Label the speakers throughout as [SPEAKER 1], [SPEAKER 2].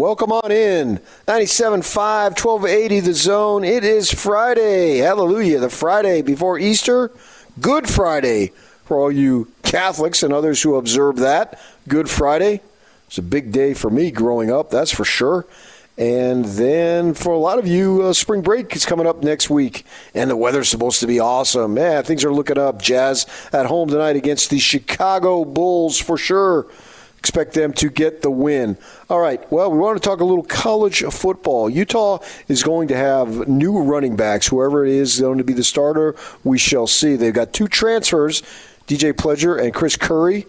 [SPEAKER 1] welcome on in. 97.5, 1280 the zone. It is Friday. Hallelujah. The Friday before Easter. Good Friday for all you Catholics and others who observe that. Good Friday. It's a big day for me growing up, that's for sure. And then for a lot of you, uh, spring break is coming up next week, and the weather's supposed to be awesome. Man, things are looking up. Jazz at home tonight against the Chicago Bulls for sure. Expect them to get the win. All right. Well, we want to talk a little college football. Utah is going to have new running backs. Whoever it is going to be the starter, we shall see. They've got two transfers TJ Pledger and Chris Curry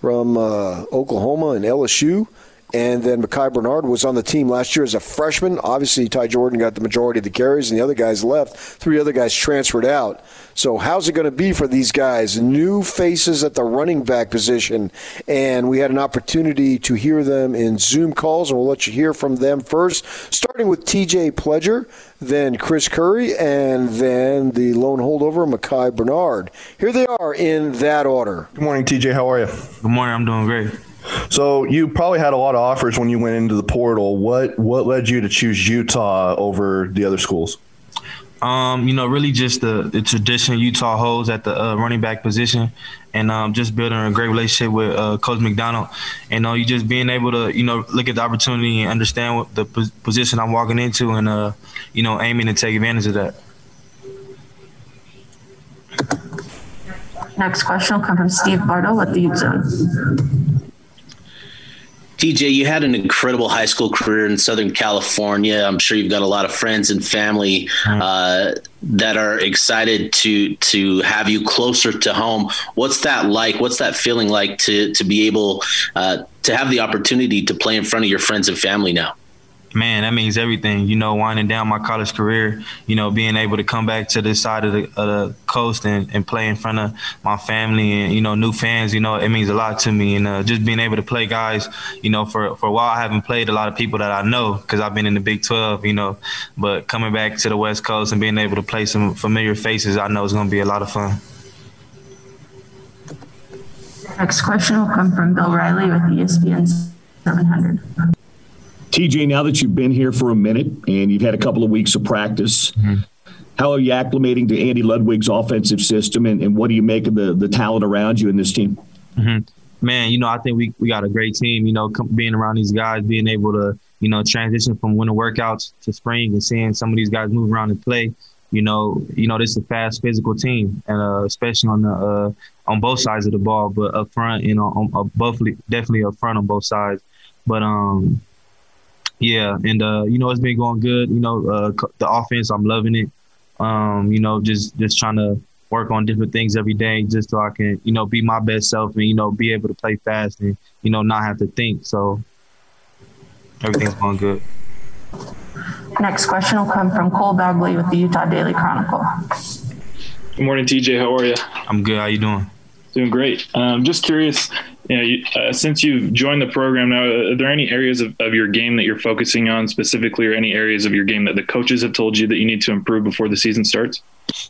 [SPEAKER 1] from uh, Oklahoma and LSU. And then Micah Bernard was on the team last year as a freshman. Obviously, Ty Jordan got the majority of the carries, and the other guys left. Three other guys transferred out. So, how's it going to be for these guys? New faces at the running back position. And we had an opportunity to hear them in Zoom calls, and we'll let you hear from them first, starting with TJ Pledger, then Chris Curry, and then the lone holdover, Micah Bernard. Here they are in that order.
[SPEAKER 2] Good morning, TJ. How are you?
[SPEAKER 3] Good morning. I'm doing great.
[SPEAKER 2] So you probably had a lot of offers when you went into the portal. What what led you to choose Utah over the other schools?
[SPEAKER 3] Um, you know, really just the, the tradition Utah holds at the uh, running back position, and um, just building a great relationship with uh, Coach McDonald, and uh, you just being able to you know look at the opportunity and understand what the position I'm walking into, and uh, you know aiming to take advantage of that.
[SPEAKER 4] Next question will come from Steve Bardo with the Ute Zone.
[SPEAKER 5] TJ, you had an incredible high school career in Southern California. I'm sure you've got a lot of friends and family uh, that are excited to to have you closer to home. What's that like? What's that feeling like to to be able uh, to have the opportunity to play in front of your friends and family now?
[SPEAKER 3] Man, that means everything. You know, winding down my college career, you know, being able to come back to this side of the, of the coast and, and play in front of my family and, you know, new fans, you know, it means a lot to me. And uh, just being able to play guys, you know, for, for a while, I haven't played a lot of people that I know because I've been in the Big 12, you know, but coming back to the West Coast and being able to play some familiar faces, I know is going to be a lot of fun.
[SPEAKER 4] Next question will come from Bill Riley with ESPN 700.
[SPEAKER 6] TJ, now that you've been here for a minute and you've had a couple of weeks of practice, mm-hmm. how are you acclimating to Andy Ludwig's offensive system, and, and what do you make of the, the talent around you in this team?
[SPEAKER 3] Mm-hmm. Man, you know, I think we, we got a great team. You know, being around these guys, being able to, you know, transition from winter workouts to spring and seeing some of these guys move around and play. You know, you know, this is a fast, physical team, and uh, especially on the uh, on both sides of the ball, but up front, you know, on, on both definitely up front on both sides. But um, yeah, and uh, you know it's been going good. You know uh, the offense, I'm loving it. Um, you know, just just trying to work on different things every day, just so I can you know be my best self and you know be able to play fast and you know not have to think. So everything's going good.
[SPEAKER 4] Next question will come from Cole Bagley with the Utah Daily Chronicle.
[SPEAKER 7] Good morning, TJ. How are you?
[SPEAKER 3] I'm good. How you doing?
[SPEAKER 7] Doing great. Um, just curious, you know, you, uh, since you've joined the program now, are there any areas of, of your game that you're focusing on specifically, or any areas of your game that the coaches have told you that you need to improve before the season starts?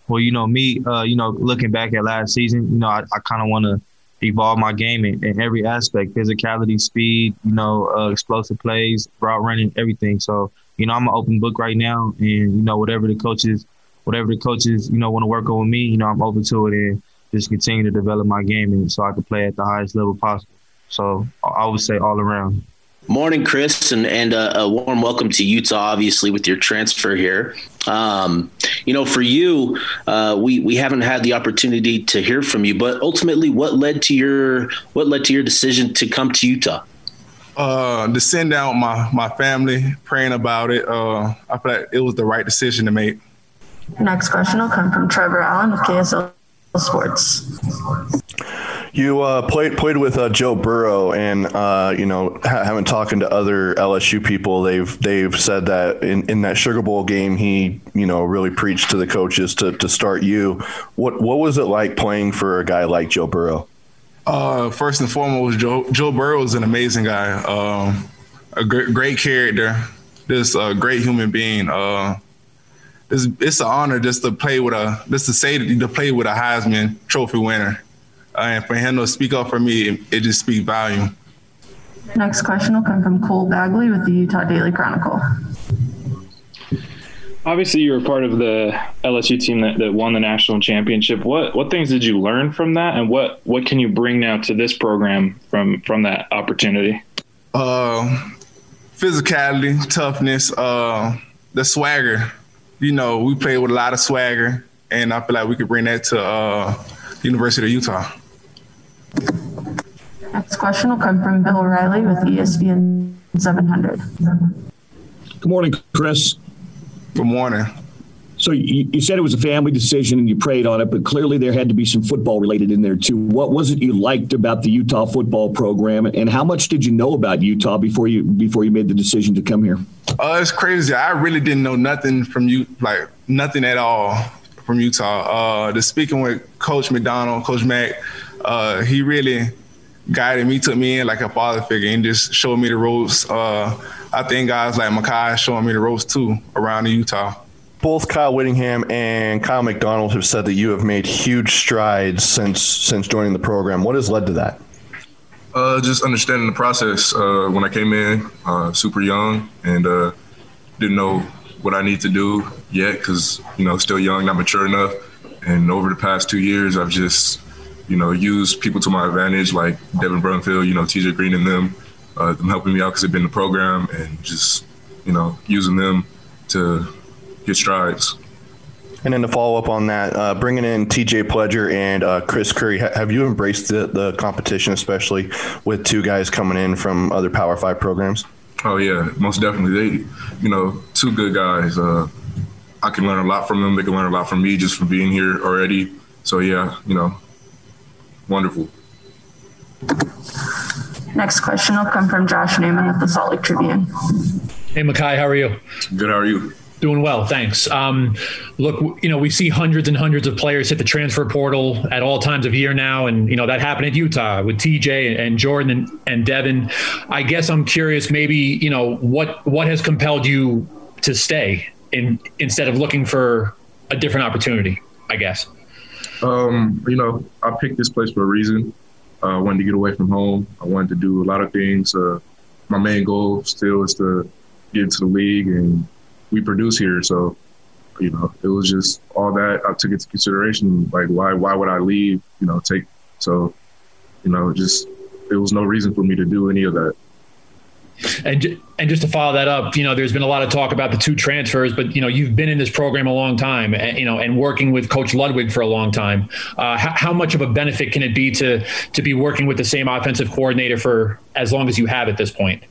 [SPEAKER 3] Well, you know, me, uh, you know, looking back at last season, you know, I, I kind of want to evolve my game in, in, every aspect physicality, speed, you know, uh, explosive plays, route running, everything. So, you know, I'm an open book right now, and, you know, whatever the coaches, whatever the coaches, you know, want to work on with me, you know, I'm open to it. And, just continue to develop my game and so I could play at the highest level possible. So I would say all around.
[SPEAKER 5] Morning, Chris, and and uh, a warm welcome to Utah. Obviously, with your transfer here, um, you know, for you, uh, we we haven't had the opportunity to hear from you. But ultimately, what led to your what led to your decision to come to Utah?
[SPEAKER 8] Uh, to send out my my family, praying about it. Uh, I feel like it was the right decision to make.
[SPEAKER 4] Next question will come from Trevor Allen with KSL sports.
[SPEAKER 2] You uh, played played with uh, Joe Burrow, and uh, you know, ha- having talking to other LSU people, they've they've said that in, in that Sugar Bowl game, he you know really preached to the coaches to, to start you. What what was it like playing for a guy like Joe Burrow?
[SPEAKER 8] Uh, first and foremost, Joe Joe Burrow is an amazing guy, um, a great great character, just a great human being. It's it's an honor just to play with a just to say to play with a Heisman Trophy winner, uh, and for him to speak up for me, it, it just speaks volume.
[SPEAKER 4] Next question will come from Cole Bagley with the Utah Daily Chronicle.
[SPEAKER 7] Obviously, you were part of the LSU team that, that won the national championship. What what things did you learn from that, and what what can you bring now to this program from from that opportunity?
[SPEAKER 8] Uh, physicality, toughness, uh, the swagger. You know, we played with a lot of swagger, and I feel like we could bring that to uh, University of Utah.
[SPEAKER 4] Next question will come from Bill Riley with ESPN 700.
[SPEAKER 6] Good morning, Chris.
[SPEAKER 8] Good morning.
[SPEAKER 6] So you, you, said it was a family decision and you prayed on it, but clearly there had to be some football related in there too. What was it you liked about the Utah football program, and how much did you know about Utah before you before you made the decision to come here?
[SPEAKER 8] Uh, it's crazy. I really didn't know nothing from you, like nothing at all from Utah. Uh, the speaking with Coach McDonald, Coach Mack, uh, he really guided me, took me in like a father figure, and just showed me the ropes. Uh, I think guys like Makai showing me the ropes too around Utah.
[SPEAKER 2] Both Kyle Whittingham and Kiel McDonald have said that you have made huge strides since since joining the program. What has led to that?
[SPEAKER 9] Uh, just understanding the process. Uh, when I came in, uh, super young, and uh, didn't know what I need to do yet because you know still young, not mature enough. And over the past two years, I've just you know used people to my advantage, like Devin Brumfield, you know TJ Green, and them uh, them helping me out because they've been in the program and just you know using them to get strides.
[SPEAKER 2] And then to follow up on that, uh, bringing in TJ Pledger and uh, Chris Curry, ha- have you embraced the, the competition, especially with two guys coming in from other Power Five programs?
[SPEAKER 9] Oh yeah, most definitely. They, you know, two good guys. Uh, I can learn a lot from them. They can learn a lot from me just from being here already. So yeah, you know, wonderful.
[SPEAKER 4] Next question will come from Josh Newman with the Salt Lake Tribune.
[SPEAKER 10] Hey, Makai, how are you?
[SPEAKER 9] Good. How are you?
[SPEAKER 10] Doing well, thanks. Um, look, you know, we see hundreds and hundreds of players hit the transfer portal at all times of year now, and you know that happened at Utah with TJ and Jordan and, and Devin. I guess I'm curious, maybe you know what what has compelled you to stay in instead of looking for a different opportunity. I guess.
[SPEAKER 9] Um, you know, I picked this place for a reason. Uh, I wanted to get away from home. I wanted to do a lot of things. Uh, my main goal still is to get into the league, and we produce here. So, you know, it was just all that I took into consideration. Like, why why would I leave? You know, take so, you know, just there was no reason for me to do any of that.
[SPEAKER 10] And and just to follow that up, you know, there's been a lot of talk about the two transfers, but you know, you've been in this program a long time, and, you know, and working with Coach Ludwig for a long time. Uh, how, how, much of a benefit can it be to to be working with the same offensive coordinator for as long as you have at this point?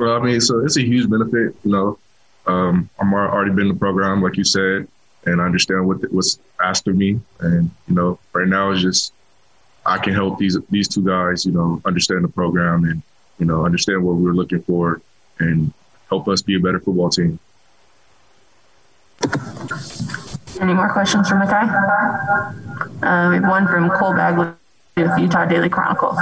[SPEAKER 9] Well, I mean, so it's a huge benefit. You know, um, I'm already been in the program, like you said, and I understand what what's asked of me, and you know, right now it's just I can help these these two guys, you know, understand the program and you know, understand what we are looking for and help us be a better football team.
[SPEAKER 4] Any more questions Makai? Uh, we have one from Cole Bagley with Utah Daily Chronicle.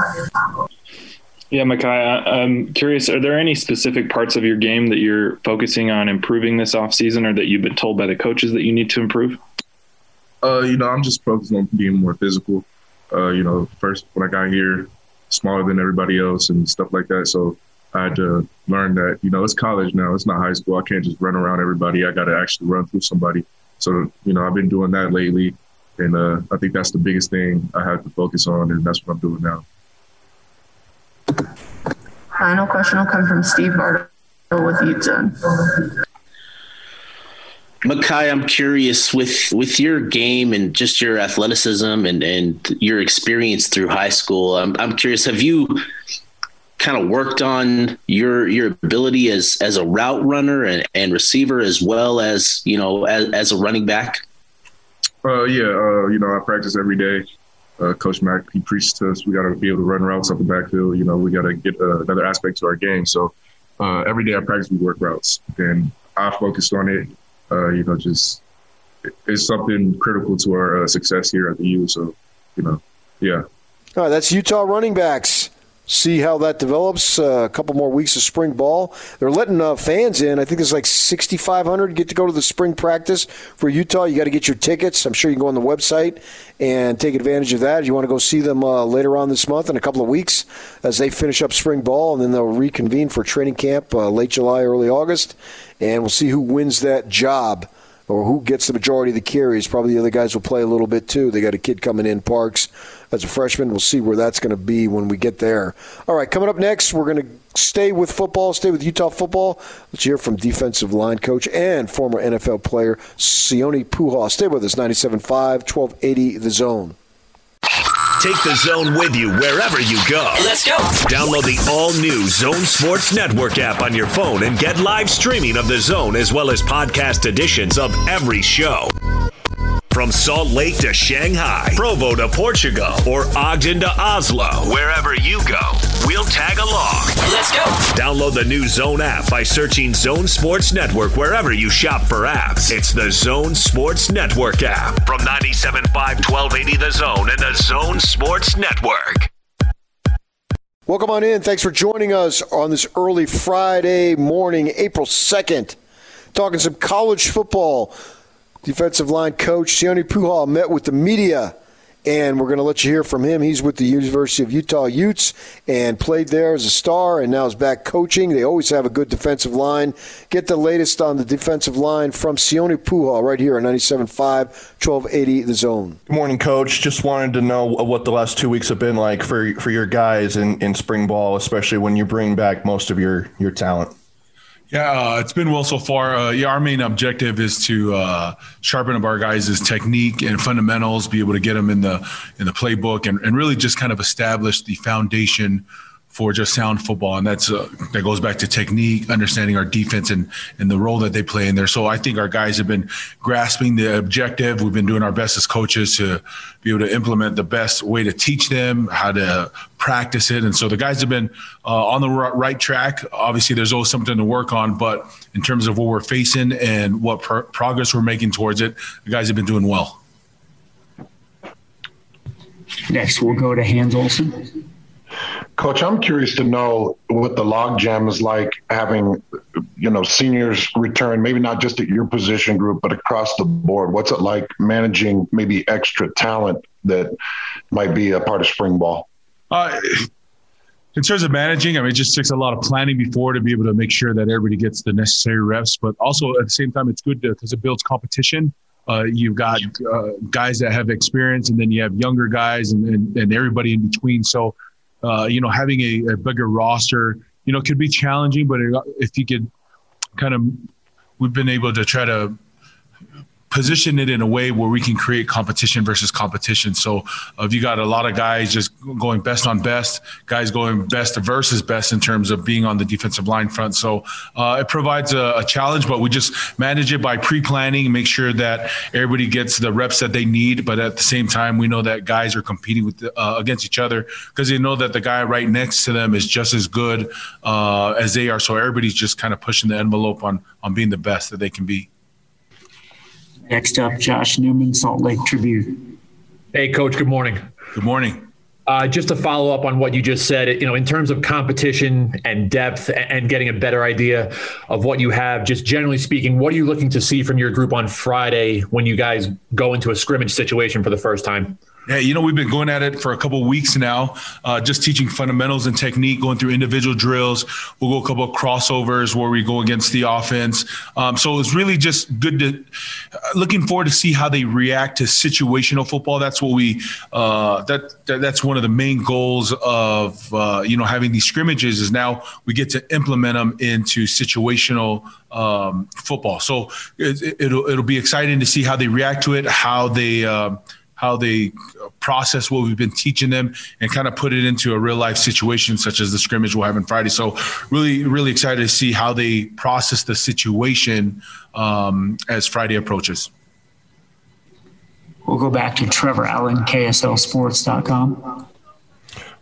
[SPEAKER 7] Yeah, Makai, I'm curious, are there any specific parts of your game that you're focusing on improving this offseason or that you've been told by the coaches that you need to improve?
[SPEAKER 9] Uh, you know, I'm just focused on being more physical. Uh, you know, first when I got here, smaller than everybody else and stuff like that. So I had to learn that, you know, it's college now. It's not high school. I can't just run around everybody. I got to actually run through somebody. So, you know, I've been doing that lately. And uh, I think that's the biggest thing I have to focus on. And that's what I'm doing now.
[SPEAKER 4] Final question will come from Steve Bartle with Ute Zone.
[SPEAKER 5] Makai, I'm curious with with your game and just your athleticism and and your experience through high school. I'm I'm curious. Have you kind of worked on your your ability as as a route runner and, and receiver as well as you know as, as a running back?
[SPEAKER 9] Uh, yeah, uh, you know I practice every day. Uh, Coach Mack he preached to us we got to be able to run routes up the backfield. You know we got to get uh, another aspect to our game. So uh, every day I practice we work routes and I focused on it uh, you know, just it's something critical to our uh, success here at the U. So, you know, yeah.
[SPEAKER 1] All right, that's Utah running backs. See how that develops. Uh, a couple more weeks of spring ball. They're letting uh, fans in. I think it's like 6,500 get to go to the spring practice for Utah. You got to get your tickets. I'm sure you can go on the website and take advantage of that. You want to go see them uh, later on this month in a couple of weeks as they finish up spring ball, and then they'll reconvene for training camp uh, late July, early August, and we'll see who wins that job or who gets the majority of the carries. Probably the other guys will play a little bit too. They got a kid coming in, Parks, as a freshman. We'll see where that's going to be when we get there. All right, coming up next, we're going to stay with football, stay with Utah football. Let's hear from defensive line coach and former NFL player Sione Po'uha. Stay with us, 97.5, 1280 The Zone.
[SPEAKER 11] Take the zone with you wherever you go.
[SPEAKER 12] Let's go.
[SPEAKER 11] Download the all new Zone Sports Network app on your phone and get live streaming of the zone as well as podcast editions of every show. From Salt Lake to Shanghai, Provo to Portugal, or Ogden to Oslo, wherever you go, we'll tag along.
[SPEAKER 12] Let's go.
[SPEAKER 11] Download the new Zone app by searching Zone Sports Network wherever you shop for apps. It's the Zone Sports Network app from 97.5 1280 The Zone and the Zone Sports Network.
[SPEAKER 1] Welcome on in. Thanks for joining us on this early Friday morning, April 2nd. Talking some college football. Defensive line coach Sione Po'uha met with the media, and we're going to let you hear from him. He's with the University of Utah Utes and played there as a star, and now is back coaching. They always have a good defensive line. Get the latest on the defensive line from Sione Po'uha right here on 97.5, 1280 The Zone.
[SPEAKER 2] Good morning, Coach. Just wanted to know what the last two weeks have been like for for your guys in, in spring ball, especially when you bring back most of your your talent.
[SPEAKER 13] Yeah, uh, it's been well so far. Uh, yeah, our main objective is to uh, sharpen up our guys' technique and fundamentals, be able to get them in the in the playbook, and, and really just kind of establish the foundation for just sound football, and that's uh, that goes back to technique, understanding our defense and and the role that they play in there. So I think our guys have been grasping the objective. We've been doing our best as coaches to be able to implement the best way to teach them how to practice it, and so the guys have been uh, on the right track. Obviously, there's always something to work on, but in terms of what we're facing and what pro- progress we're making towards it, the guys have been doing well.
[SPEAKER 14] Next, we'll go to Hans Olsen.
[SPEAKER 15] Coach, I'm curious to know what the logjam is like having, you know, seniors return, maybe not just at your position group, but across the board. What's it like managing maybe extra talent that might be a part of spring ball?
[SPEAKER 13] Uh, in terms of managing, I mean, it just takes a lot of planning before to be able to make sure that everybody gets the necessary reps. But also at the same time, it's good because it builds competition. Uh, you've got uh, guys that have experience, and then you have younger guys, and, and, and everybody in between. So uh, you know, having a, a, bigger roster, you know, could be challenging, but if you could kind of, we've been able to try to position it in a way where we can create competition versus competition. So uh, if you got a lot of guys just going best on best, guys going best versus best in terms of being on the defensive line front. So uh, it provides a, a, challenge, but we just manage it by pre-planning make sure that everybody gets the reps that they need. But at the same time, we know that guys are competing with the, uh, against each other because they know that the guy right next to them is just as good uh, as they are. So everybody's just kind of pushing the envelope on on being the best that they can be.
[SPEAKER 14] Next up, Josh Newman, Salt Lake Tribune.
[SPEAKER 10] Hey, Coach. Good morning.
[SPEAKER 13] Good morning.
[SPEAKER 10] Uh, just to follow up on what you just said, you know, in terms of competition and depth and getting a better idea of what you have, just generally speaking, what are you looking to see from your group on Friday when you guys go into a scrimmage situation for the first time?
[SPEAKER 13] Yeah, you know, we've been going at it for a couple weeks now, uh, just teaching fundamentals and technique, going through individual drills. We'll go a couple of crossovers where we go against the offense. Um, so it's really just good to uh, looking forward to see how they react to situational football. That's what we uh, that, that, that's one of the main goals of uh, you know having these scrimmages is now we get to implement them into situational um, football. So it, will it'll be exciting to see how they react to it, how they uh, how they process what we've been teaching them and kind of put it into a real life situation such as the scrimmage we'll have on Friday. So really, really excited to see how they process the situation um, as Friday approaches.
[SPEAKER 14] We'll go back to Trevor Allen, KSLSports.com.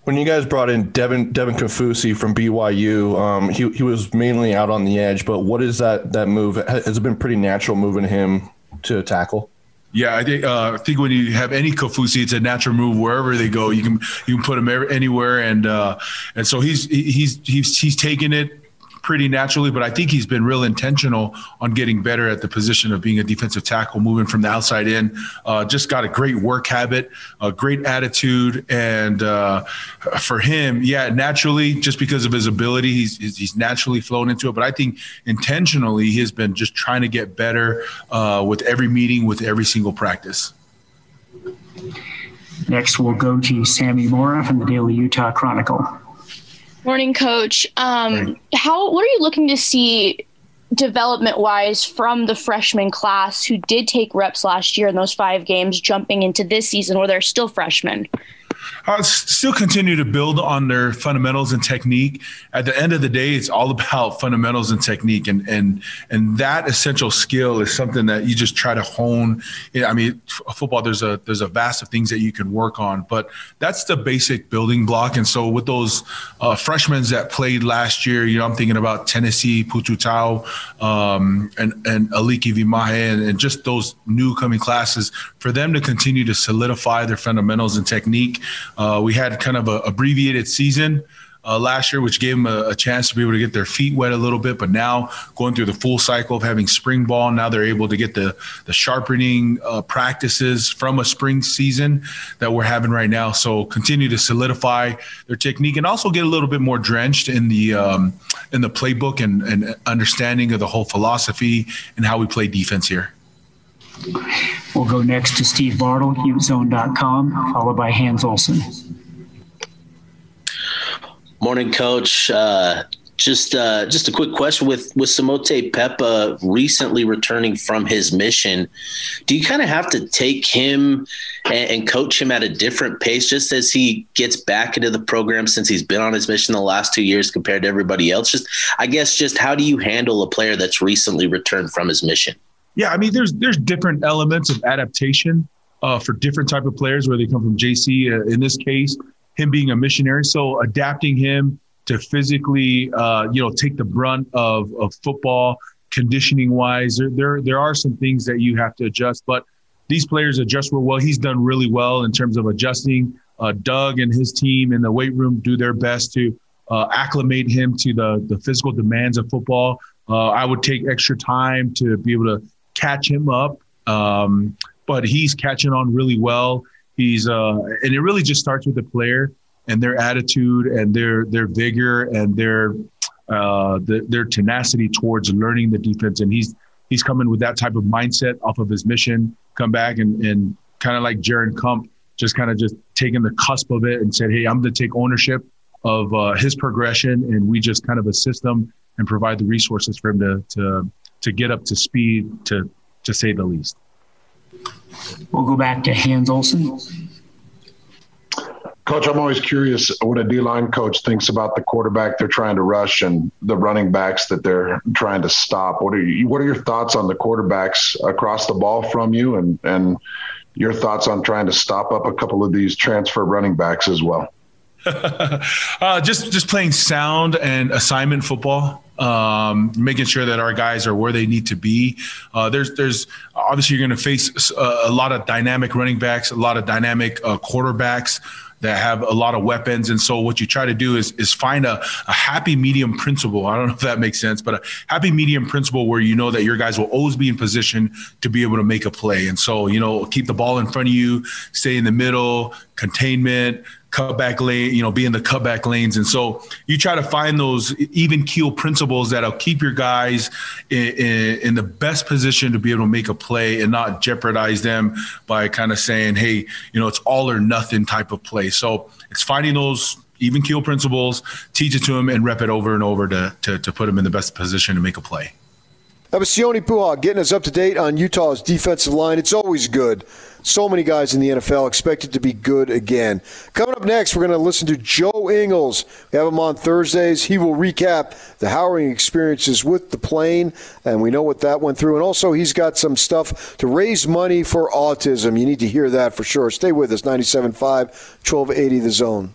[SPEAKER 2] When you guys brought in Devin Devin Kaufusi from BYU, um, he he was mainly out on the edge. But what is that that move? Has it been pretty natural moving him to tackle?
[SPEAKER 13] Yeah, I think uh, I think when you have any Kaufusi, it's a natural move wherever they go. You can you can put him anywhere, and uh, and so he's he's he's he's taking it pretty naturally, but I think he's been real intentional on getting better at the position of being a defensive tackle, moving from the outside in. Uh, just got a great work habit, a great attitude, and uh, for him, yeah, naturally, just because of his ability, he's he's naturally flown into it. But I think intentionally, he has been just trying to get better uh, with every meeting, with every single practice.
[SPEAKER 14] Next, we'll go to Sammy Mora from the Daily Utah Chronicle.
[SPEAKER 12] Morning, Coach. Um, how what are you looking to see development wise from the freshman class who did take reps last year in those five games, jumping into this season where they're still freshmen?
[SPEAKER 13] Uh, still continue to build on their fundamentals and technique. At the end of the day, it's all about fundamentals and technique, and and and that essential skill is something that you just try to hone. I mean, football there's a there's a vast of things that you can work on, but that's the basic building block. And so with those uh, freshmen that played last year, you know, I'm thinking about Tennessee, Pututau, um, and and Aliki Vimahi, and, and just those new coming classes for them to continue to solidify their fundamentals and technique. Uh, we had kind of a abbreviated season uh, last year, which gave them a, a, chance to be able to get their feet wet a little bit. But now going through the full cycle of having spring ball, now they're able to get the the sharpening uh, practices from a spring season that we're having right now. So continue to solidify their technique and also get a little bit more drenched in the um, in the playbook and, and understanding of the whole philosophy and how we play defense here.
[SPEAKER 14] We'll go next to Steve Bartle, UteZone.com, followed by Hans Olsen.
[SPEAKER 5] Morning, Coach. Uh, just uh, just a quick question with with Simote Pepa recently returning from his mission. Do you kind of have to take him and, and, coach him at a different pace, just as he gets back into the program since he's been on his mission the last two years compared to everybody else? Just I guess just how do you handle a player that's recently returned from his mission?
[SPEAKER 13] Yeah, I mean, there's there's different elements of adaptation uh, for different type of players where they come from. JC, uh, in this case, him being a missionary, so adapting him to physically, uh, you know, take the brunt of of football conditioning wise. There, there there are some things that you have to adjust, but these players adjust real well. He's done really well in terms of adjusting. Uh, Doug and his team in the weight room do their best to uh, acclimate him to the the physical demands of football. Uh, I would take extra time to be able to catch him up. Um, but he's catching on really well. He's uh, and it really just starts with the player and their attitude and their their vigor and their uh, the, their tenacity towards learning the defense. And he's he's coming with that type of mindset off of his mission. Come back and and kind of like Jaren Kump, just kind of just taking the cusp of it and said, "Hey, I'm going to take ownership of uh, his progression, and we just kind of assist him and provide the resources for him to to to get up to speed, to to say the least.
[SPEAKER 14] We'll go back to Hans Olsen.
[SPEAKER 15] Coach, I'm always curious what a D line coach thinks about the quarterback they're trying to rush and the running backs that they're trying to stop. What are you, what are your thoughts on the quarterbacks across the ball from you and and your thoughts on trying to stop up a couple of these transfer running backs as well?
[SPEAKER 13] uh, just just playing sound and assignment football um, making sure that our guys are where they need to be. Uh, there's there's obviously you're going to face a, uh, a, lot of dynamic running backs, a lot of dynamic uh, quarterbacks that have a lot of weapons. And so what you try to do is is find a, a happy medium principle. I don't know if that makes sense, but a happy medium principle where you know that your guys will always be in position to be able to make a play. And so, you know, keep the ball in front of you, stay in the middle, containment, cutback lane, you know, be in the cutback lanes. And so you try to find those even keel principles that'll keep your guys in, in, in, the best position to be able to make a play and not jeopardize them by kind of saying, hey, you know, it's all or nothing type of play. So it's finding those even keel principles, teach it to them, and rep it over and over to, to, to put them in the best position to make a play.
[SPEAKER 1] That was Sione Po'uha getting us up to date on Utah's defensive line. It's always good so many guys in the NFL expected to be good again. Coming up next, we're going to listen to Joe Ingles. We have him on Thursdays. He will recap the harrowing experiences with the plane, and we know what that went through. And also, he's got some stuff to raise money for autism. You need to hear that for sure. Stay with us, 97.5, 1280 The Zone.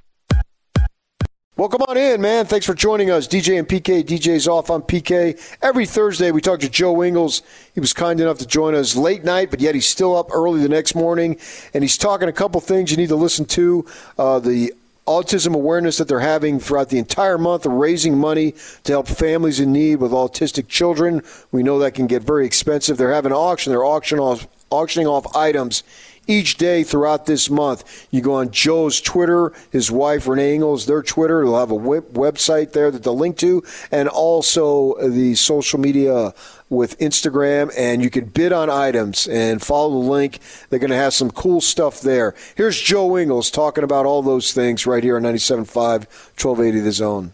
[SPEAKER 1] Well, come on in, man. Thanks for joining us. DJ and PK. DJ's off on PK. Every Thursday, we talk to Joe Ingles. He was kind enough to join us late night, but yet he's still up early the next morning. And he's talking a couple things you need to listen to. Uh, the autism awareness that they're having throughout the entire month raising money to help families in need with autistic children. We know that can get very expensive. They're having an auction. They're off, auctioning off items each day throughout this month. You go on Joe's Twitter, his wife Renae Ingles, their Twitter. They'll have a web- website there that they'll link to, and also the social media with Instagram. And you can bid on items and follow the link. They're going to have some cool stuff there. Here's Joe Ingles talking about all those things right here on 97.5, 1280 The Zone.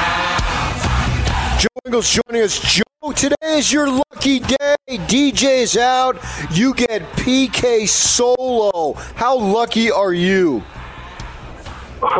[SPEAKER 1] Joe Ingles joining us. Joe, today is your lucky day. DJ is out. You get PK solo. How lucky are you?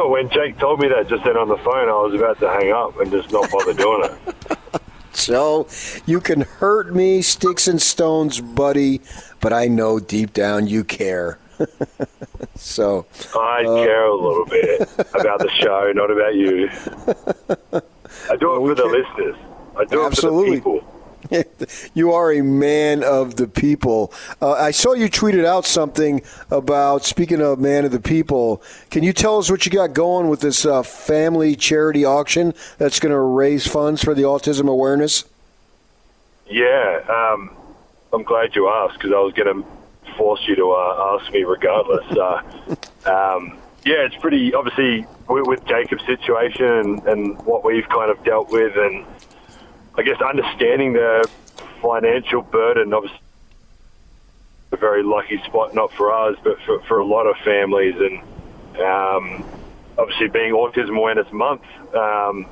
[SPEAKER 16] when Jake told me that just then on the phone, I was about to hang up and just not bother doing it.
[SPEAKER 1] So you can hurt me, sticks and stones, buddy, but I know deep down you care. so
[SPEAKER 16] I
[SPEAKER 1] uh,
[SPEAKER 16] care a little bit about the show, not about you. I do it for the listeners. I do
[SPEAKER 1] Absolutely.
[SPEAKER 16] it for the people.
[SPEAKER 1] you are a man of the people. Uh, I saw you tweeted out something about speaking of man of the people. Can you tell us what you got going with this uh, family charity auction that's going to raise funds for the autism awareness?
[SPEAKER 16] Yeah, um, I'm glad you asked because I was going to force you to uh, ask me regardless. Uh, um, yeah, it's pretty obviously with, Jacob's situation and, what we've kind of dealt with, and I guess understanding the financial burden. Obviously, a very lucky spot, not for us, but for, for a lot of families, and um, obviously being Autism Awareness Month um,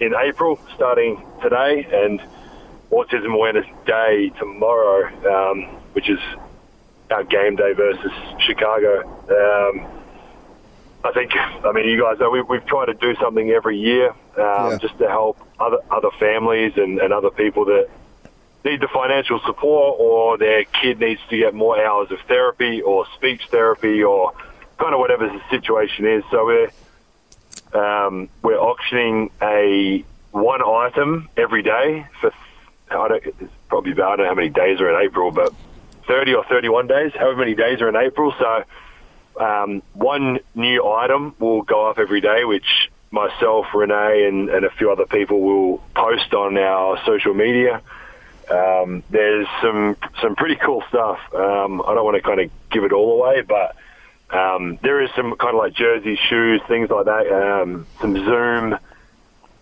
[SPEAKER 16] in April, starting today, and Autism Awareness Day tomorrow, um, which is our game day versus Chicago. I think, I mean, you guys know we, we've tried to do something every year um, just to help other other families and, and other people that need the financial support or their kid needs to get more hours of therapy or speech therapy or kind of whatever the situation is. So we're um, we're auctioning a one item every day for I don't it's probably about I don't know how many days are in April, but thirty or thirty-one days, however many days are in April. So um, one new item will go up every day, which myself, Renae, and, and a few other people will post on our social media. Um, there's some some pretty cool stuff. Um, I don't want to kind of give it all away, but um, there is some kind of like jerseys, shoes, things like that. Um, some Zoom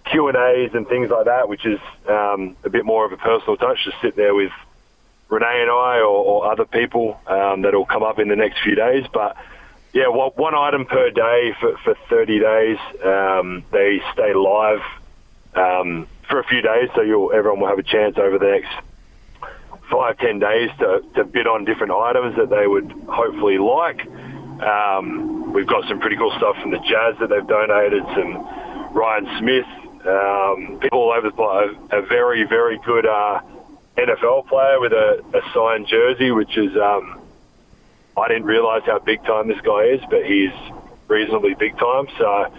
[SPEAKER 16] Q and A's and things like that, which is um, a bit more of a personal touch. Just sit there with Renae and I, or, or other people um, that'll come up in the next few days. But yeah, well, one item per day for, for 30 days. Um, they stay live um, for a few days, so you'll, everyone will have a chance over the next five, ten days to, to bid on different items that they would hopefully like. Um, we've got some pretty cool stuff from the Jazz that they've donated, some Ryan Smith, um, people all over the place. A very, very good uh, NFL player with a, a signed jersey, which is um, I didn't realise how big time this guy is, but he's reasonably big time. So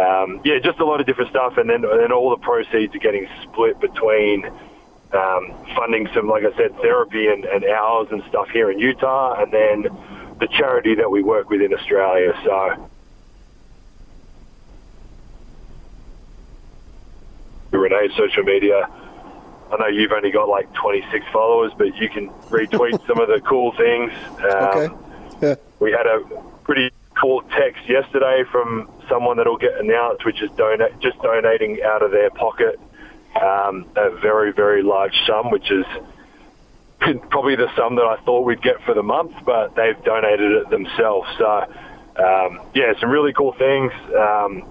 [SPEAKER 16] um, yeah, just a lot of different stuff, and then and then all the proceeds are getting split between um, funding some, like I said, therapy and, and hours and stuff here in Utah, and then the charity that we work with in Australia. So. Renae's social media. I know you've only got like 26 followers, but you can retweet some of the cool things. Um,
[SPEAKER 1] okay. Yeah.
[SPEAKER 16] We had a pretty cool text yesterday from someone that'll get announced, which is donate just donating out of their pocket um, a very very large sum, which is probably the sum that I thought we'd get for the month, but they've donated it themselves. So um, yeah, some really cool things. Um,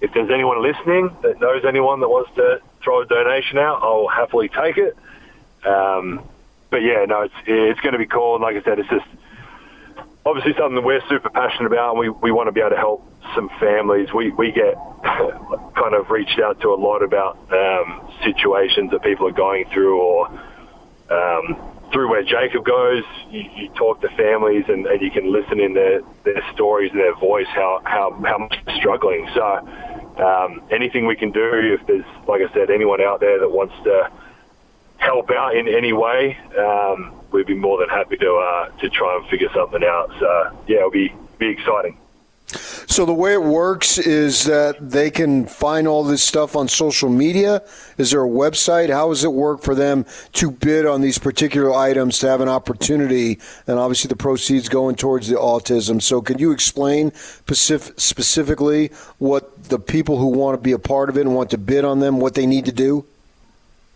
[SPEAKER 16] if there's anyone listening that knows anyone that wants to throw a donation out, I'll happily take it. Um, but yeah, no, it's it's going to be cool. And like I said, it's just obviously something that we're super passionate about, and we, we want to be able to help some families. We we get kind of reached out to a lot about um, situations that people are going through, or um, through where Jacob goes. You, you talk to families, and, and you can listen in their, their stories and their voice how how how much they're struggling. So. Um, anything we can do, if there's, like I said, anyone out there that wants to help out in any way, um, we'd be more than happy to uh, to try and figure something out. So yeah, it'll be be exciting.
[SPEAKER 1] So the way it works is that they can find all this stuff on social media. Is there a website? How does it work for them to bid on these particular items to have an opportunity? And obviously, the proceeds going towards the autism. So, can you explain specific, specifically what the people who want to be a part of it and want to bid on them, what they need to do?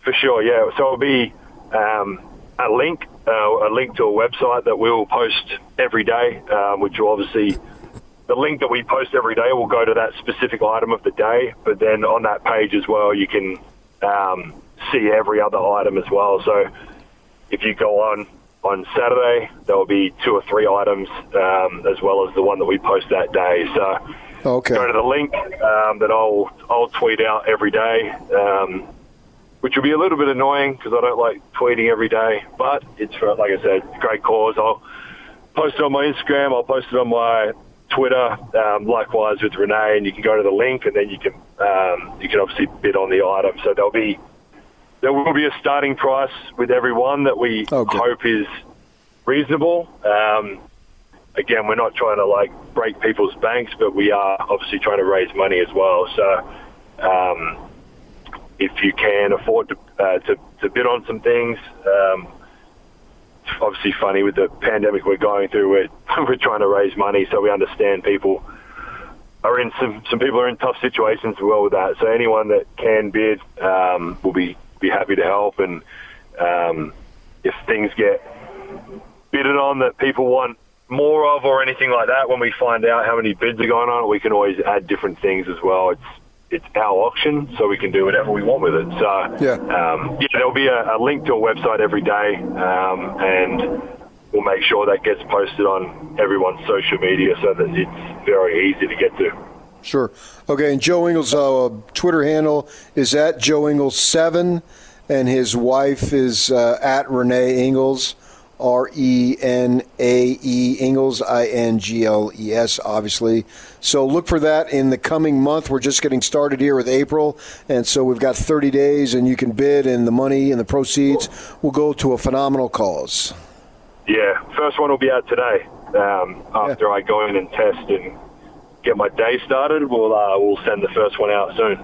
[SPEAKER 16] For sure, yeah. So it'll be um, a link, uh, a link to a website that we'll post every day, um, which will obviously the link that we post every day will go to that specific item of the day. But then on that page as well, you can um, see every other item as well. So if you go on on Saturday, there will be two or three items um, as well as the one that we post that day. So
[SPEAKER 1] okay.
[SPEAKER 16] go to the link um, that I'll I'll tweet out every day. Um, which will be a little bit annoying because I don't like tweeting every day, but it's for, like I said, great cause. I'll post it on my Instagram. I'll post it on my Twitter. Um, likewise with Renae, and you can go to the link, and then you can um, you can obviously bid on the item. So there'll be there will be a starting price with everyone that we
[SPEAKER 1] Okay.
[SPEAKER 16] hope is reasonable. Um, again, we're not trying to like break people's banks, but we are obviously trying to raise money as well. So. Um, if you can afford to uh, to, to bid on some things. Obviously funny with the pandemic we're going through. We're we're trying to raise money, so we understand people are in some some people are in tough situations as well with that. So anyone that can bid um, will be be happy to help. And um, if things get bidded on that people want more of or anything like that, when we find out how many bids are going on, we can always add different things as well. It's it's our auction, so we can do whatever we want with it. So
[SPEAKER 1] yeah,
[SPEAKER 16] um, yeah there'll be a, a link to a website every day, um, and we'll make sure that gets posted on everyone's social media so that it's very easy to get to.
[SPEAKER 1] Sure. Okay, and Joe Ingles' uh, Twitter handle is at Joe Ingles7, and his wife is uh, at Renae Ingles, R E N A E Ingles, I N G L E S, obviously. So look for that in the coming month. We're just getting started here with April, and so we've got 30 days, and you can bid, and the money and the proceeds will go to a phenomenal cause.
[SPEAKER 16] Yeah, first one will be out today. Um, after I go in and test and get my day started, we'll uh, we'll send the first one out soon.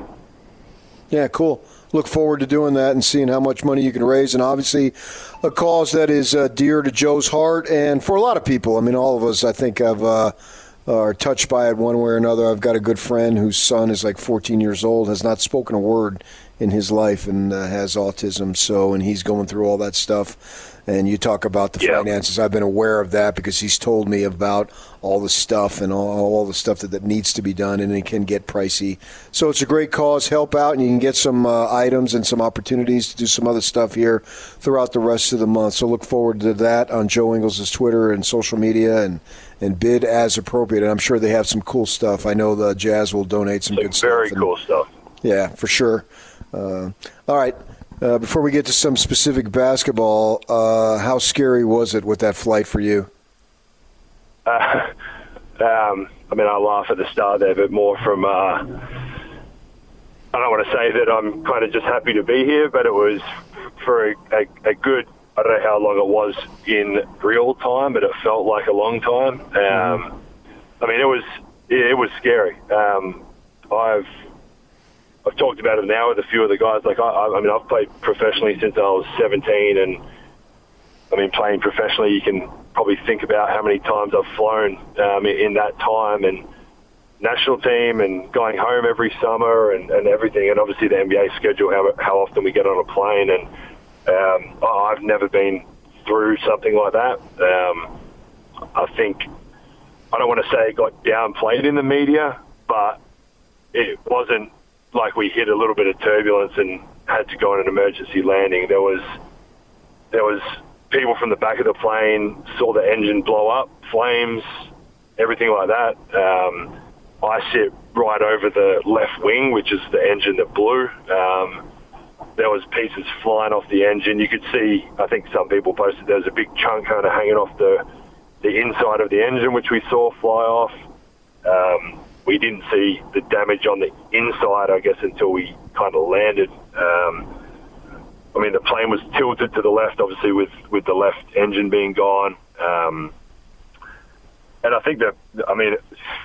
[SPEAKER 1] Yeah, cool. Look forward to doing that and seeing how much money you can raise. And obviously, a cause that is uh, dear to Joe's heart. And for a lot of people, I mean, all of us, I think, have. Uh, are touched by it one way or another. I've got a good friend whose son is like 14 years old, has not spoken a word in his life, and uh, has autism. So, and he's going through all that stuff. And you talk about the finances. I've been aware of that because he's told me about all the stuff and all, all the stuff that, that needs to be done, and it can get pricey. So it's a great cause. Help out, and you can get some uh, items and some opportunities to do some other stuff here throughout the rest of the month. So look forward to that on Joe Ingles' Twitter and social media, and and bid as appropriate. And I'm sure they have some cool stuff. I know the Jazz will donate some good stuff.
[SPEAKER 16] Very cool stuff.
[SPEAKER 1] yeah, for sure. Uh, all right. Uh, before we get to some specific basketball, uh, how scary was it with that flight for you?
[SPEAKER 16] Uh, um, I mean, I laugh at the start there, but more from. Uh, I don't want to say that I'm kind of just happy to be here, but it was for a, a, a good. I don't know how long it was in real time, but it felt like a long time. Um, I mean, it was it was scary. Um, I've I've talked about it now with a few of the guys. Like I, I mean, I've played professionally since I was 17, and I mean, playing professionally, you can probably think about how many times I've flown um, in that time, and national team, and going home every summer, and, and everything, and obviously the NBA schedule, how how often we get on a plane, and um, I've never been through something like that. Um, I think I don't want to say it got downplayed in the media, but it wasn't like we hit a little bit of turbulence and had to go on an emergency landing. There was there was people from the back of the plane saw the engine blow up, flames, everything like that. Um, I sit right over the left wing, which is the engine that blew. Um, there was pieces flying off the engine. You could see, I think some people posted there was a big chunk kind of hanging off the the inside of the engine, which we saw fly off. Um, we didn't see the damage on the inside, I guess, until we kind of landed. Um, I mean, the plane was tilted to the left, obviously, with, with the left engine being gone. Um, and I think that, I mean,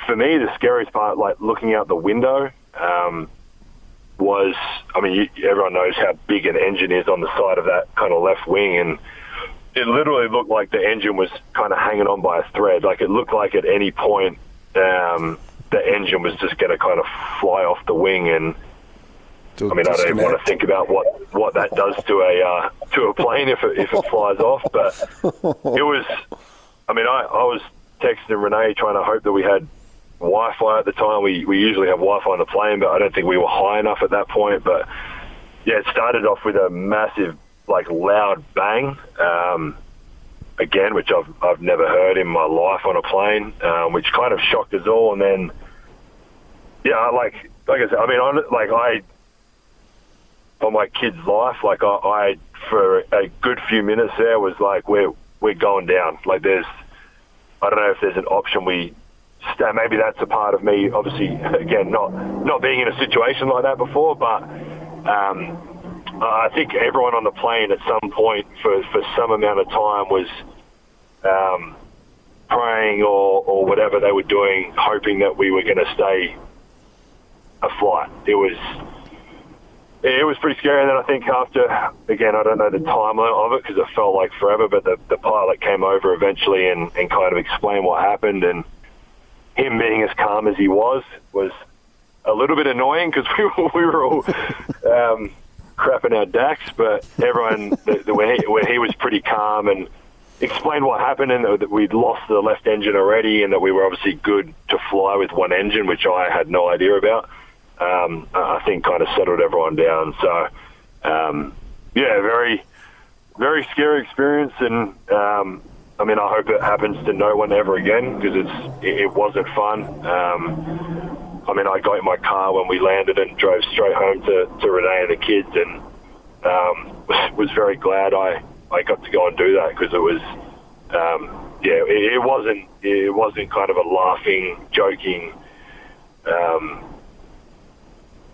[SPEAKER 16] for me, the scariest part, like looking out the window, um, was, I mean, you, everyone knows how big an engine is on the side of that kind of left wing, and it literally looked like the engine was kind of hanging on by a thread. Like it looked like at any point um, the engine was just going to kind of fly off the wing, and I mean, I don't even want to think about what, what that does to a uh, to a plane if it, if it flies off. But it was, I mean, I, I was texting Renae trying to hope that we had Wi-Fi at the time. We we usually have Wi-Fi on the plane, but I don't think we were high enough at that point. But yeah, it started off with a massive, like, loud bang. Um, again, which I've I've never heard in my life on a plane, um, which kind of shocked us all. And then, yeah, like like I said, I mean, like I for my kid's life, like I, I for a good few minutes there was like we're we're going down. Like there's, I don't know if there's an option we. Maybe that's a part of me. Obviously, again, not not being in a situation like that before, but. Um, I think everyone on the plane at some point for, for some amount of time was um, praying or, or whatever they were doing, hoping that we were going to stay afloat. It was it was pretty scary. And then I think after, again, I don't know the timeline of it because it felt like forever, but the, the pilot came over eventually and, and kind of explained what happened. And him being as calm as he was was a little bit annoying because we, were- we were all um, crapping our dacks, but everyone, the, the, when, he, when he was pretty calm and explained what happened and that we'd lost the left engine already and that we were obviously good to fly with one engine, which I had no idea about um, I think kind of settled everyone down. So, um, yeah, very, very scary experience. And um, I mean, I hope it happens to no one ever again because it's it, it wasn't fun. I mean, I got in my car when we landed and drove straight home to, to Renae and the kids, and um, was very glad I, I got to go and do that because it was, um, yeah, it, it wasn't it wasn't kind of a laughing, joking. Um,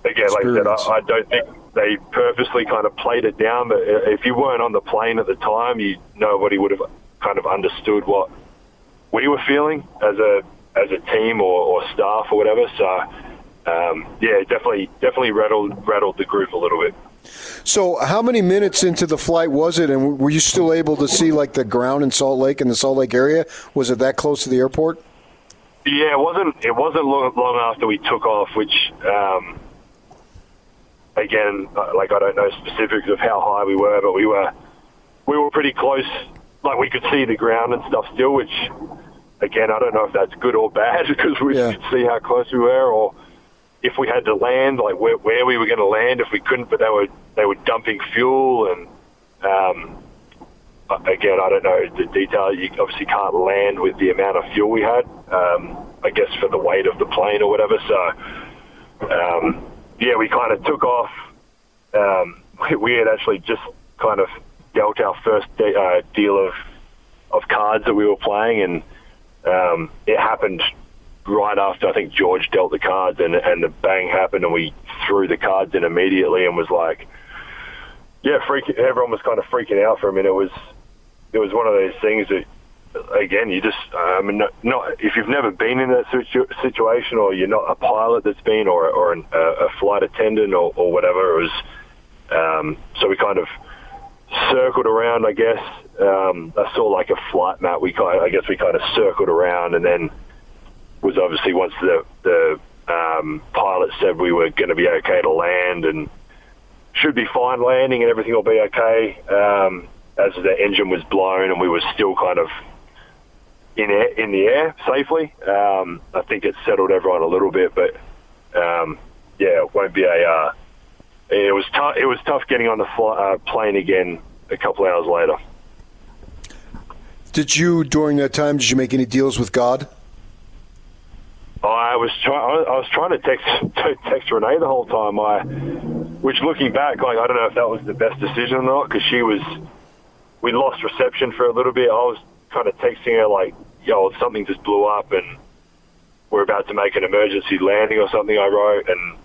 [SPEAKER 16] again, like I said, I, I don't think they purposely kind of played it down. But if you weren't on the plane at the time, you nobody would have kind of understood what we were feeling as a as a team or, or staff or whatever. So um, yeah, definitely definitely rattled rattled the group a little bit.
[SPEAKER 1] So, how many minutes into the flight was it, and were you still able to see like the ground in Salt Lake in the Salt Lake area? Was it that close to the airport?
[SPEAKER 16] Yeah, it wasn't. It wasn't long, long after we took off, which um, again, uh, like I don't know specifics of how high we were, but we were we were pretty close. Like we could see the ground and stuff still, which again I don't know if that's good or bad because we could see how close we were, or if we had to land, like where, where we were going to land if we couldn't. But they were they were dumping fuel and. Um, Again, I don't know the detail. You obviously can't land with the amount of fuel we had. Um, I guess for the weight of the plane or whatever. So, um, yeah, we kind of took off. Um, we, we had actually just kind of dealt our first de- uh, deal of of cards that we were playing, and um, it happened right after I think George dealt the cards, and and the bang happened, and we threw the cards in immediately, and was like, yeah, freak, everyone was kind of freaking out for him, and it was it was one of those things that again, you just, I mean, not, not if you've never been in that situ- situation, or you're not a pilot that's been, or or an, a flight attendant, or, or whatever. It was um, so we kind of circled around. I guess um, I saw like a flight map. We kind, I guess, we kind of circled around, and then was obviously once the the um, pilot said we were going to be okay to land and should be fine landing and everything will be okay. Um, as the engine was blown and we were still kind of in air, in the air safely. Um, I think it settled everyone a little bit, but um, yeah, it won't be a. Uh, it was tough. It was tough getting on the fly, uh, plane again a couple hours later.
[SPEAKER 1] Did you during that time? Did you make any deals with God?
[SPEAKER 16] I was trying. I was trying to text to text Renae the whole time. I, which looking back, like I don't know if that was the best decision or not because she was. We lost reception for a little bit. I was kind of texting her like, "Yo, something just blew up and we're about to make an emergency landing or something." I wrote, and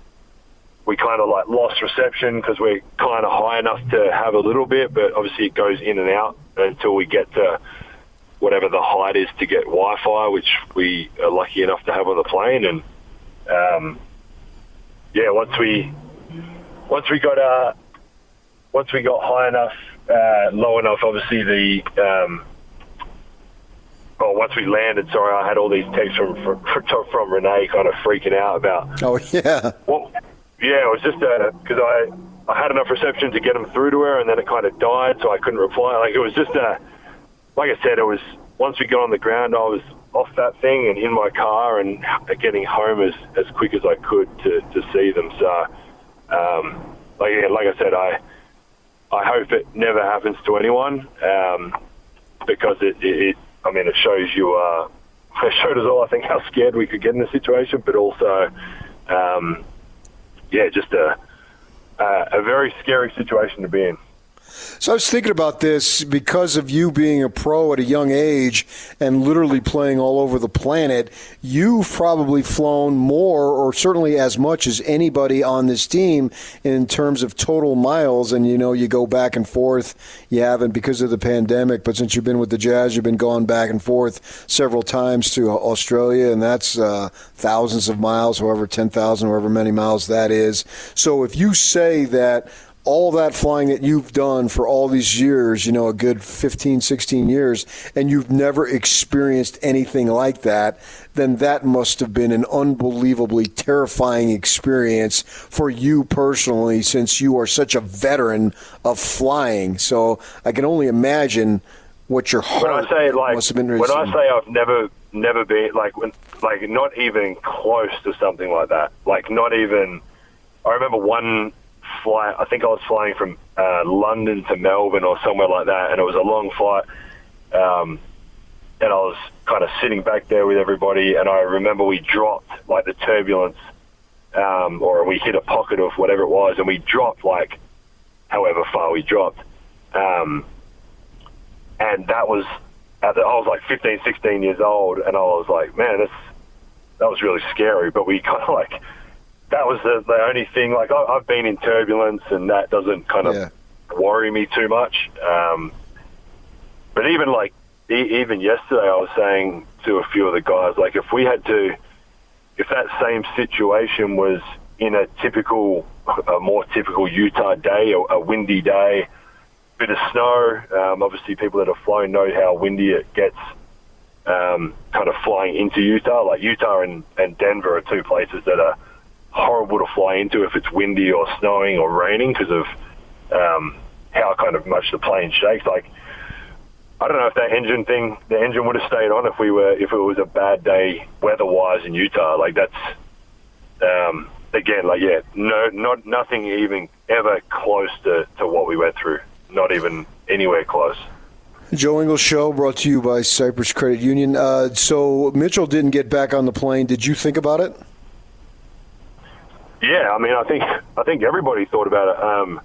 [SPEAKER 16] we kind of like lost reception because we're kind of high enough to have a little bit, but obviously it goes in and out until we get to whatever the height is to get Wi-Fi, which we are lucky enough to have on the plane. And um, yeah, once we once we got uh, once we got high enough, uh, low enough, obviously the um, oh, once we landed, sorry, I had all these texts from from, from Renae, kind of freaking out about.
[SPEAKER 1] Oh yeah.
[SPEAKER 16] Well, yeah, it was just because I I had enough reception to get them through to her, and then it kind of died, so I couldn't reply. Like it was just a, like I said, it was once we got on the ground, I was off that thing and in my car and getting home as as quick as I could to to see them. So, um, like like I said, I I hope it never happens to anyone um, because it, it, it I mean, it shows you, uh, it showed us all, I think, how scared we could get in the situation, but also, um, yeah, just a, a very scary situation to be in.
[SPEAKER 1] So I was thinking about this because of you being a pro at a young age and literally playing all over the planet. You've probably flown more, or certainly as much as anybody on this team in terms of total miles. And you know, you go back and forth. You haven't because of the pandemic, but since you've been with the Jazz, you've been going back and forth several times to Australia, and that's uh, thousands of miles, however ten thousand, however many miles that is. So if you say that all that flying that you've done for all these years, you know, a good 15, 16 years, and you've never experienced anything like that, then that must have been an unbelievably terrifying experience for you personally since you are such a veteran of flying. So I can only imagine what your heart
[SPEAKER 16] when I say, like,
[SPEAKER 1] must have been.
[SPEAKER 16] When I say I've never, never been, like, when, like, not even close to something like that. Like, not even. I remember one flight. I think I was flying from uh, London to Melbourne or somewhere like that, and it was a long flight. Um, and I was kind of sitting back there with everybody, and I remember we dropped like the turbulence, um, or we hit a pocket of whatever it was, and we dropped like however far we dropped. Um, and that was, at the, I was like 15, 16 years old, and I was like, man, this, that was really scary. But we kind of like that was the, the only thing. Like I, have been in turbulence, and that doesn't kind of yeah. worry me too much. Um, but even like e- even yesterday, I was saying to a few of the guys, like if we had to, if that same situation was in a typical, a more typical Utah day, a, a windy day, bit of snow. Um, obviously, people that have flown know how windy it gets. Um, kind of flying into Utah, like Utah and, and Denver are two places that are horrible to fly into if it's windy or snowing or raining because of um, how kind of much the plane shakes. Like, I don't know if that engine thing, the engine would have stayed on if we were, if it was a bad day weather-wise in Utah. Like that's, um, again, like yeah, no, not nothing even ever close to, to what we went through. Not even anywhere close.
[SPEAKER 1] Joe Ingles Show brought to you by Cypress Credit Union. Uh, so Mitchell didn't get back on the plane. Did you think about it?
[SPEAKER 16] Yeah, I mean, I think I think everybody thought about it. Um,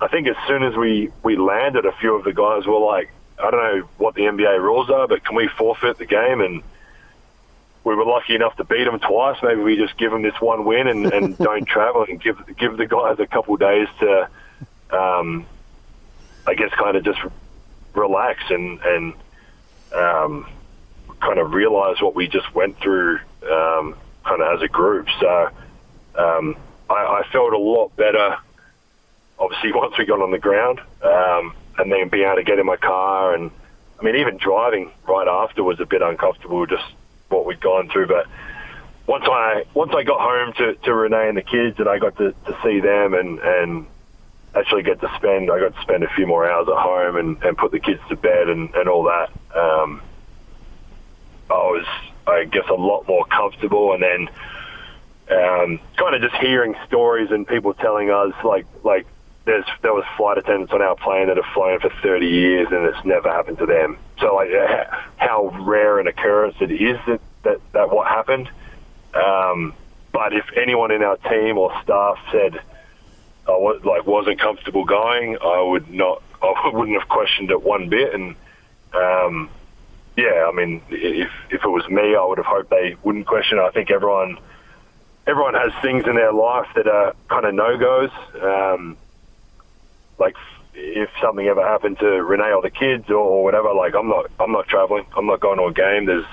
[SPEAKER 16] I think as soon as we we landed, a few of the guys were like, I don't know what the NBA rules are, but can we forfeit the game? And we were lucky enough to beat them twice. Maybe we just give them this one win and, and don't travel and give give the guys a couple of days to um, I guess, kind of just relax and and um, kind of realize what we just went through, um, kind of as a group. So um, I, I felt a lot better. Obviously, once we got on the ground, um, and then being able to get in my car, and I mean, even driving right after was a bit uncomfortable, just what we'd gone through. But once I once I got home to, to Renae and the kids, and I got to, to see them and and actually get to spend I got to spend a few more hours at home and, and put the kids to bed and, and all that. Um, I was I guess a lot more comfortable, and then um, kind of just hearing stories and people telling us like like there's there was flight attendants on our plane that have flown for 30 years and it's never happened to them. So like how rare an occurrence it is that that, that what happened. Um, but if anyone in our team or staff said I was, like wasn't comfortable going, I would not, I wouldn't have questioned it one bit. And um, yeah, I mean, if if it was me, I would have hoped they wouldn't question. I think everyone everyone has things in their life that are kind of no goes. Um, like if something ever happened to Renae or the kids or, whatever, like I'm not I'm not traveling. I'm not going to a game. There's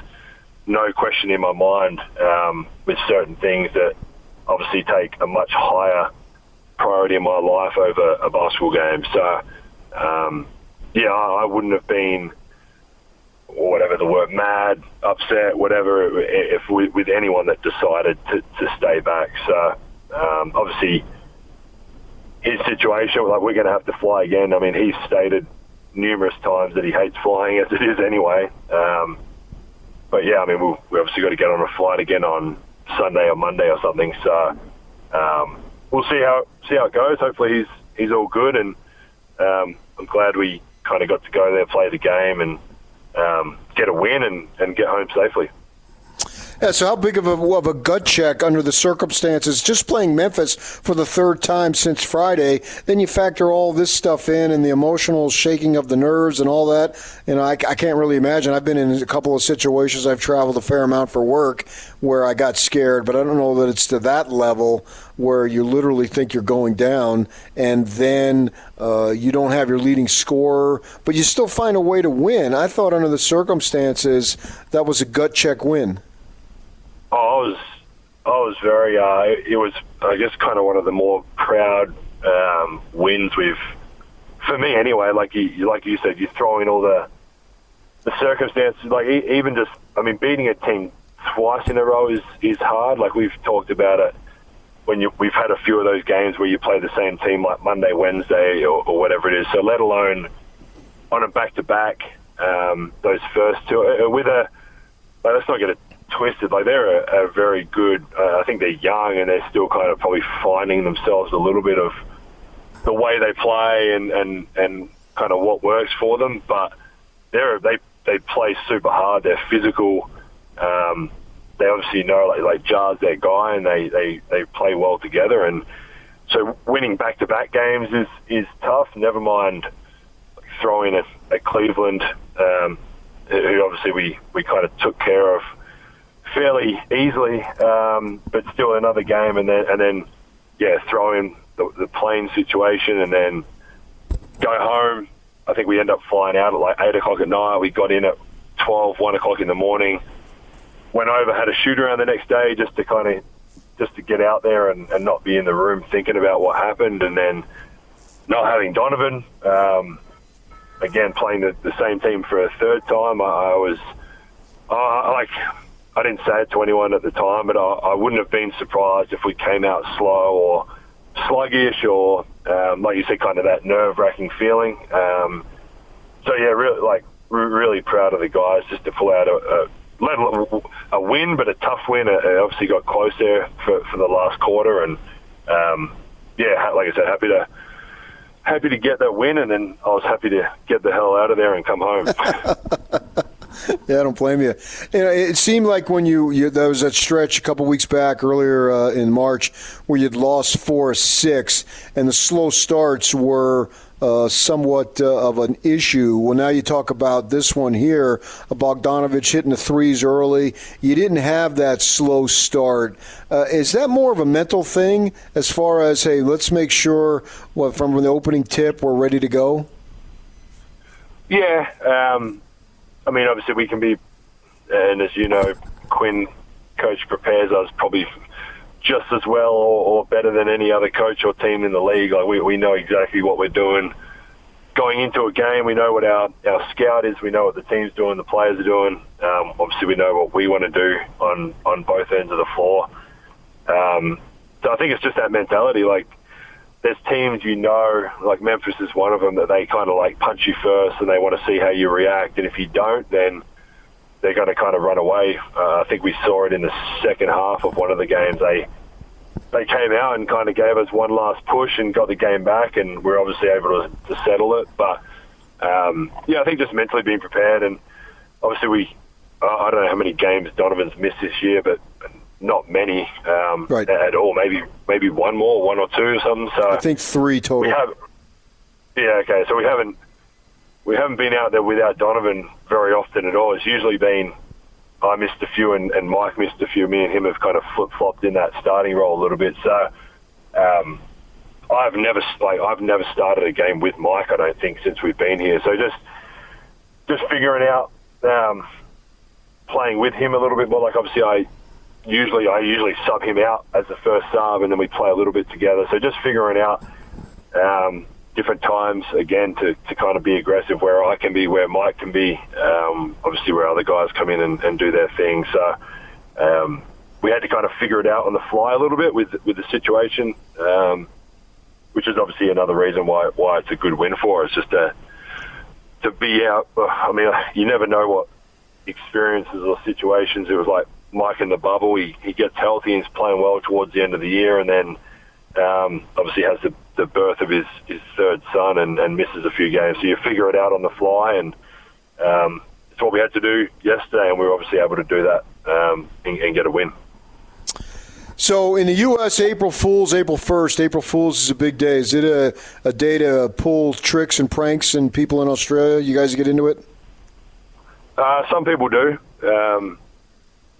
[SPEAKER 16] no question in my mind um, with certain things that obviously take a much higher priority in my life over a basketball game. So, um, yeah, I, I wouldn't have been, or whatever the word, mad, upset, whatever, if we, with anyone that decided to, to stay back. So, um, obviously, his situation, like we're going to have to fly again. I mean, he's stated numerous times that he hates flying as it is anyway. Um, but yeah, I mean, we we obviously got to get on a flight again on Sunday or Monday or something. So um, we'll see how see how it goes. Hopefully, he's he's all good, and um, I'm glad we kind of got to go there, play the game, and um, get a win and, and get home safely.
[SPEAKER 1] Yeah, so how big of a, of a gut check under the circumstances, just playing Memphis for the third time since Friday, then you factor all this stuff in and the emotional shaking of the nerves and all that. You know, I, I can't really imagine. I've been in a couple of situations, I've traveled a fair amount for work where I got scared, but I don't know that it's to that level where you literally think you're going down and then uh, you don't have your leading scorer, but you still find a way to win. I thought under the circumstances that was a gut check win.
[SPEAKER 16] Oh, I was, I was very. Uh, it was, I guess, kind of one of the more proud um, wins we've, for me anyway. Like you, like you said, you throw in all the, the circumstances. Like even just, I mean, beating a team twice in a row is is hard. Like we've talked about it when you, we've had a few of those games where you play the same team like Monday, Wednesday, or, or whatever it is. So let alone on a back to back, those first two uh, with a. Like, let's not get it twisted. Like they're a, a very good. Uh, I think they're young and they're still kind of probably finding themselves a little bit of the way they play and and and kind of what works for them. But they're they they play super hard. They're physical. Um, they obviously know like like Ja's their guy and they they they play well together. And so winning back to back games is is tough. Never mind throwing a, a Cleveland. Um, who obviously we, we kind of took care of fairly easily, um, but still another game, and then and then yeah, throw in the, the plane situation, and then go home. I think we end up flying out at like eight o'clock at night. We got in at 12, 1 o'clock in the morning. Went over, had a shoot around the next day just to kind of just to get out there and, and not be in the room thinking about what happened, and then not having Donovan. Um, again, playing the, the same team for a third time, I, I was uh, like I didn't say it to anyone at the time, but I, I wouldn't have been surprised if we came out slow or sluggish or, um, like you said, kind of that nerve wracking feeling. Um, so yeah, really like really proud of the guys just to pull out a, a, a win, but a tough win. It obviously got close there for, for the last quarter, and um, yeah, like I said, happy to happy to get that win, and then I was happy to get the hell out of there and come home.
[SPEAKER 1] yeah, I don't blame you. you know, it seemed like when you, you there was that stretch a couple weeks back earlier uh, in March where you'd lost four or six, and the slow starts were uh, somewhat uh, of an issue. Well, now you talk about this one here, Bogdanovich hitting the threes early. You didn't have that slow start. Uh, is that more of a mental thing as far as hey, let's make sure well, from the opening tip we're ready to go?
[SPEAKER 16] Yeah, um, I mean, obviously we can be, and as you know, Quin coach prepares us probably just as well or, or better than any other coach or team in the league. Like we, we know exactly what we're doing going into a game. We know what our, our scout is. We know what the team's doing, the players are doing. Um, obviously, we know what we want to do on on both ends of the floor. Um, so I think it's just that mentality. Like there's teams you know, like Memphis is one of them, that they kind of like punch you first and they want to see how you react. And if you don't, then they're going to kind of run away. Uh, I think we saw it in the second half of one of the games. They they came out and kind of gave us one last push and got the game back, and we're obviously able to, to settle it. But um, yeah, I think just mentally being prepared, and obviously we I don't know how many games Donovan's missed this year, but not many um,
[SPEAKER 1] right.
[SPEAKER 16] at all. Maybe maybe one more, one or two or something. So
[SPEAKER 1] I think three total.
[SPEAKER 16] We have, yeah, okay. So we haven't we haven't been out there without Donovan very often at all. It's usually been I missed a few and, and Mike missed a few. Me and him have kind of flip flopped in that starting role a little bit. So um, I've never like I've never started a game with Mike. I don't think since we've been here. So just just figuring out um, playing with him a little bit more. Like obviously I usually I usually sub him out as the first sub, and then we play a little bit together. So just figuring out um, different times again to, to kind of be aggressive where I can be, where Mike can be, um, obviously where other guys come in and, and do their thing. So um, we had to kind of figure it out on the fly a little bit with with the situation, um, which is obviously another reason why why it's a good win for us, just to to be out. I mean, you never know what experiences or situations. It was like Mike in the bubble. He he gets healthy and he's playing well towards the end of the year, and then um, obviously has the, the birth of his, his third son and, and misses a few games. So you figure it out on the fly, and um, it's what we had to do yesterday, and we were obviously able to do that um, and, and get a win.
[SPEAKER 1] So in the U.S., April Fools, April 1st, April Fools is a big day. Is it a, a day to pull tricks and pranks and people in Australia? You guys get into it?
[SPEAKER 16] Uh, some people do. Um,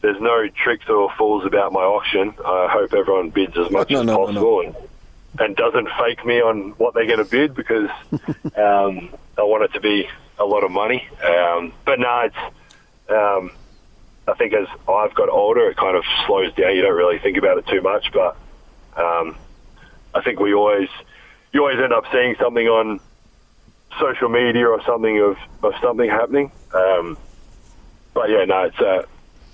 [SPEAKER 16] there's no tricks or fools about my auction. I hope everyone bids as much
[SPEAKER 1] No,
[SPEAKER 16] as
[SPEAKER 1] no, no,
[SPEAKER 16] possible And, and doesn't fake me on what they're going to bid because um, I want it to be a lot of money. Um, but no, it's. Um, I think as I've got older, it kind of slows down. You don't really think about it too much, but um, I think we always you always end up seeing something on social media or something of, of something happening. Um, but yeah, no, it's a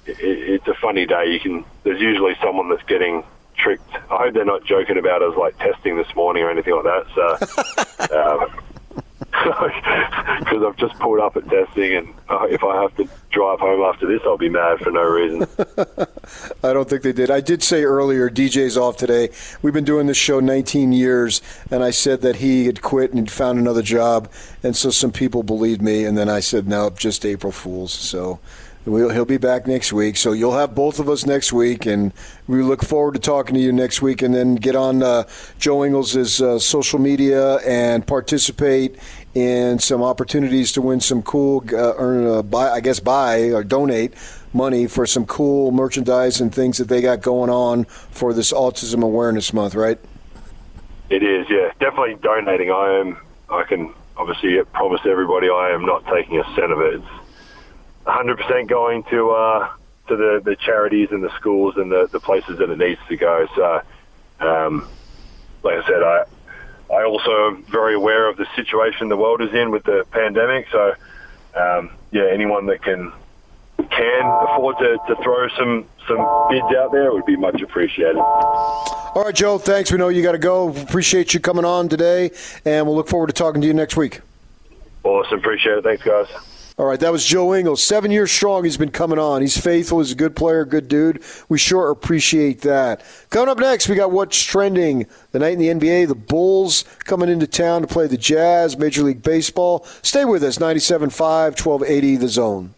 [SPEAKER 16] it, it's a funny day. You can there's usually someone that's getting tricked. I hope they're not joking about us like testing this morning or anything like that. So. um, because I've just pulled up at testing, and if I have to drive home after this, I'll be mad for no reason.
[SPEAKER 1] I don't think they did. I did say earlier, DJ's off today. We've been doing this show 19 years, and I said that he had quit and found another job, and so some people believed me, and then I said, no, just April Fools. So we'll, he'll be back next week. So you'll have both of us next week, and we look forward to talking to you next week, and then get on uh, Joe Ingles' uh, social media and participate in some opportunities to win some cool, uh, earn a buy, I guess buy or donate money for some cool merchandise and things that they got going on for this Autism Awareness Month, right?
[SPEAKER 16] It is, yeah, definitely donating. I am. I can obviously promise everybody I am not taking a cent of it. It's 100% going to uh, to the, the charities and the schools and the, the places that it needs to go. So, um, like I said, I I also am very aware of the situation the world is in with the pandemic. So, um, yeah, anyone that can can afford to, to throw some some bids out there would be much appreciated.
[SPEAKER 1] All right, Joe, thanks. We know you got to go. Appreciate you coming on today, and we'll look forward to talking to you next week.
[SPEAKER 16] Awesome, appreciate it. Thanks, guys.
[SPEAKER 1] All right, that was Joe Ingles. Seven years strong, he's been coming on. He's faithful. He's a good player, good dude. We sure appreciate that. Coming up next, we got what's trending the night in the NBA. The Bulls coming into town to play the Jazz, Major League Baseball. Stay with us, 97.5, 1280, The Zone.